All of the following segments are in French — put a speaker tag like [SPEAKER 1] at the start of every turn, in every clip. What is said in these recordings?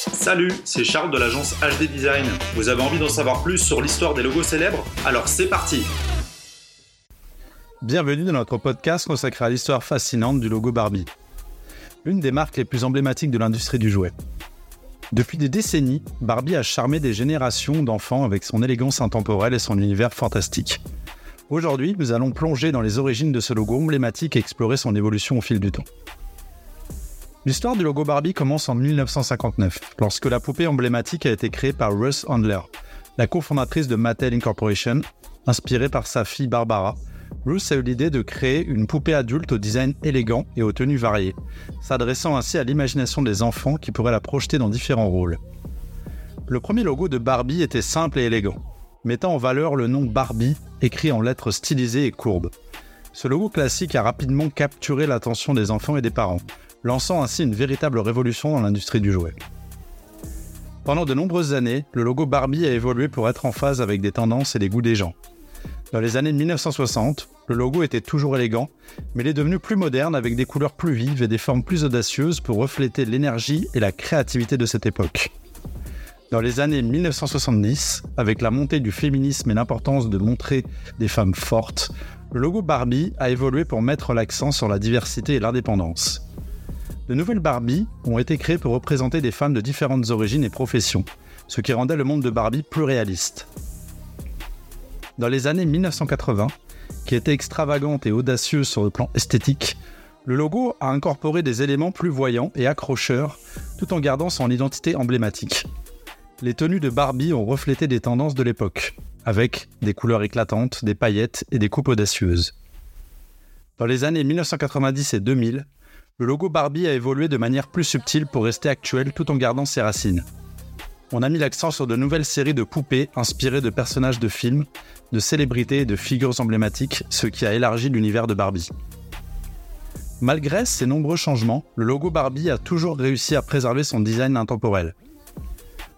[SPEAKER 1] Salut, c'est Charles de l'agence HD Design. Vous avez envie d'en savoir plus sur l'histoire des logos célèbres? Alors c'est parti
[SPEAKER 2] Bienvenue dans notre podcast consacré à l'histoire fascinante du logo Barbie. L'une des marques les plus emblématiques de l'industrie du jouet. Depuis des décennies, Barbie a charmé des générations d'enfants avec son élégance intemporelle et son univers fantastique. Aujourd'hui, nous allons plonger dans les origines de ce logo emblématique et explorer son évolution au fil du temps. L'histoire du logo Barbie commence en 1959, lorsque la poupée emblématique a été créée par Ruth Handler, la cofondatrice de Mattel Incorporation, inspirée par sa fille Barbara. Ruth a eu l'idée de créer une poupée adulte au design élégant et aux tenues variées, s'adressant ainsi à l'imagination des enfants qui pourraient la projeter dans différents rôles. Le premier logo de Barbie était simple et élégant, mettant en valeur le nom Barbie écrit en lettres stylisées et courbes. Ce logo classique a rapidement capturé l'attention des enfants et des parents, lançant ainsi une véritable révolution dans l'industrie du jouet. Pendant de nombreuses années, le logo Barbie a évolué pour être en phase avec des tendances et des goûts des gens. Dans les années 1960, le logo était toujours élégant, mais il est devenu plus moderne avec des couleurs plus vives et des formes plus audacieuses pour refléter l'énergie et la créativité de cette époque. Dans les années 1970, avec la montée du féminisme et l'importance de montrer des femmes fortes, le logo Barbie a évolué pour mettre l'accent sur la diversité et l'indépendance. De nouvelles Barbie ont été créées pour représenter des femmes de différentes origines et professions, ce qui rendait le monde de Barbie plus réaliste. Dans les années 1980, qui était extravagante et audacieuse sur le plan esthétique, le logo a incorporé des éléments plus voyants et accrocheurs, tout en gardant son identité emblématique. Les tenues de Barbie ont reflété des tendances de l'époque, avec des couleurs éclatantes, des paillettes et des coupes audacieuses. Dans les années 1990 et 2000, le logo Barbie a évolué de manière plus subtile pour rester actuel tout en gardant ses racines. On a mis l'accent sur de nouvelles séries de poupées inspirées de personnages de films, de célébrités et de figures emblématiques, ce qui a élargi l'univers de Barbie. Malgré ces nombreux changements, le logo Barbie a toujours réussi à préserver son design intemporel.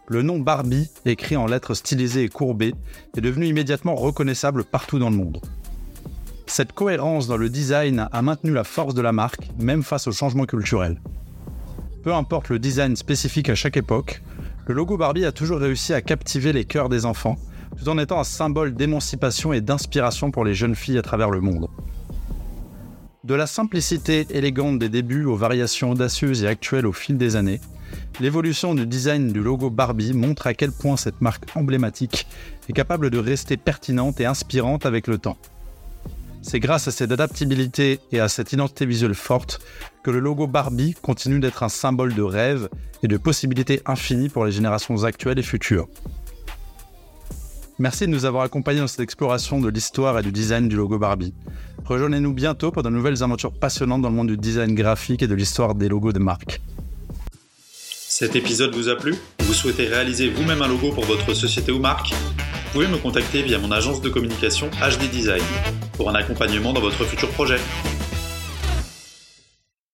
[SPEAKER 2] Le nom Barbie, écrit en lettres stylisées et courbées, est devenu immédiatement reconnaissable partout dans le monde. Cette cohérence dans le design a maintenu la force de la marque, même face aux changements culturels. Peu importe le design spécifique à chaque époque, le logo Barbie a toujours réussi à captiver les cœurs des enfants, tout en étant un symbole d'émancipation et d'inspiration pour les jeunes filles à travers le monde. De la simplicité élégante des débuts aux variations audacieuses et actuelles au fil des années, l'évolution du design du logo Barbie montre à quel point cette marque emblématique est capable de rester pertinente et inspirante avec le temps. C'est grâce à cette adaptabilité et à cette identité visuelle forte que le logo Barbie continue d'être un symbole de rêve et de possibilités infinies pour les générations actuelles et futures. Merci de nous avoir accompagnés dans cette exploration de l'histoire et du design du logo Barbie. Rejoignez-nous bientôt pour de nouvelles aventures passionnantes dans le monde du design graphique et de l'histoire des logos de marque.
[SPEAKER 1] Cet épisode vous a plu? Vous souhaitez réaliser vous-même un logo pour votre société ou marque? Vous pouvez me contacter via mon agence de communication HD Design pour un accompagnement dans votre futur projet.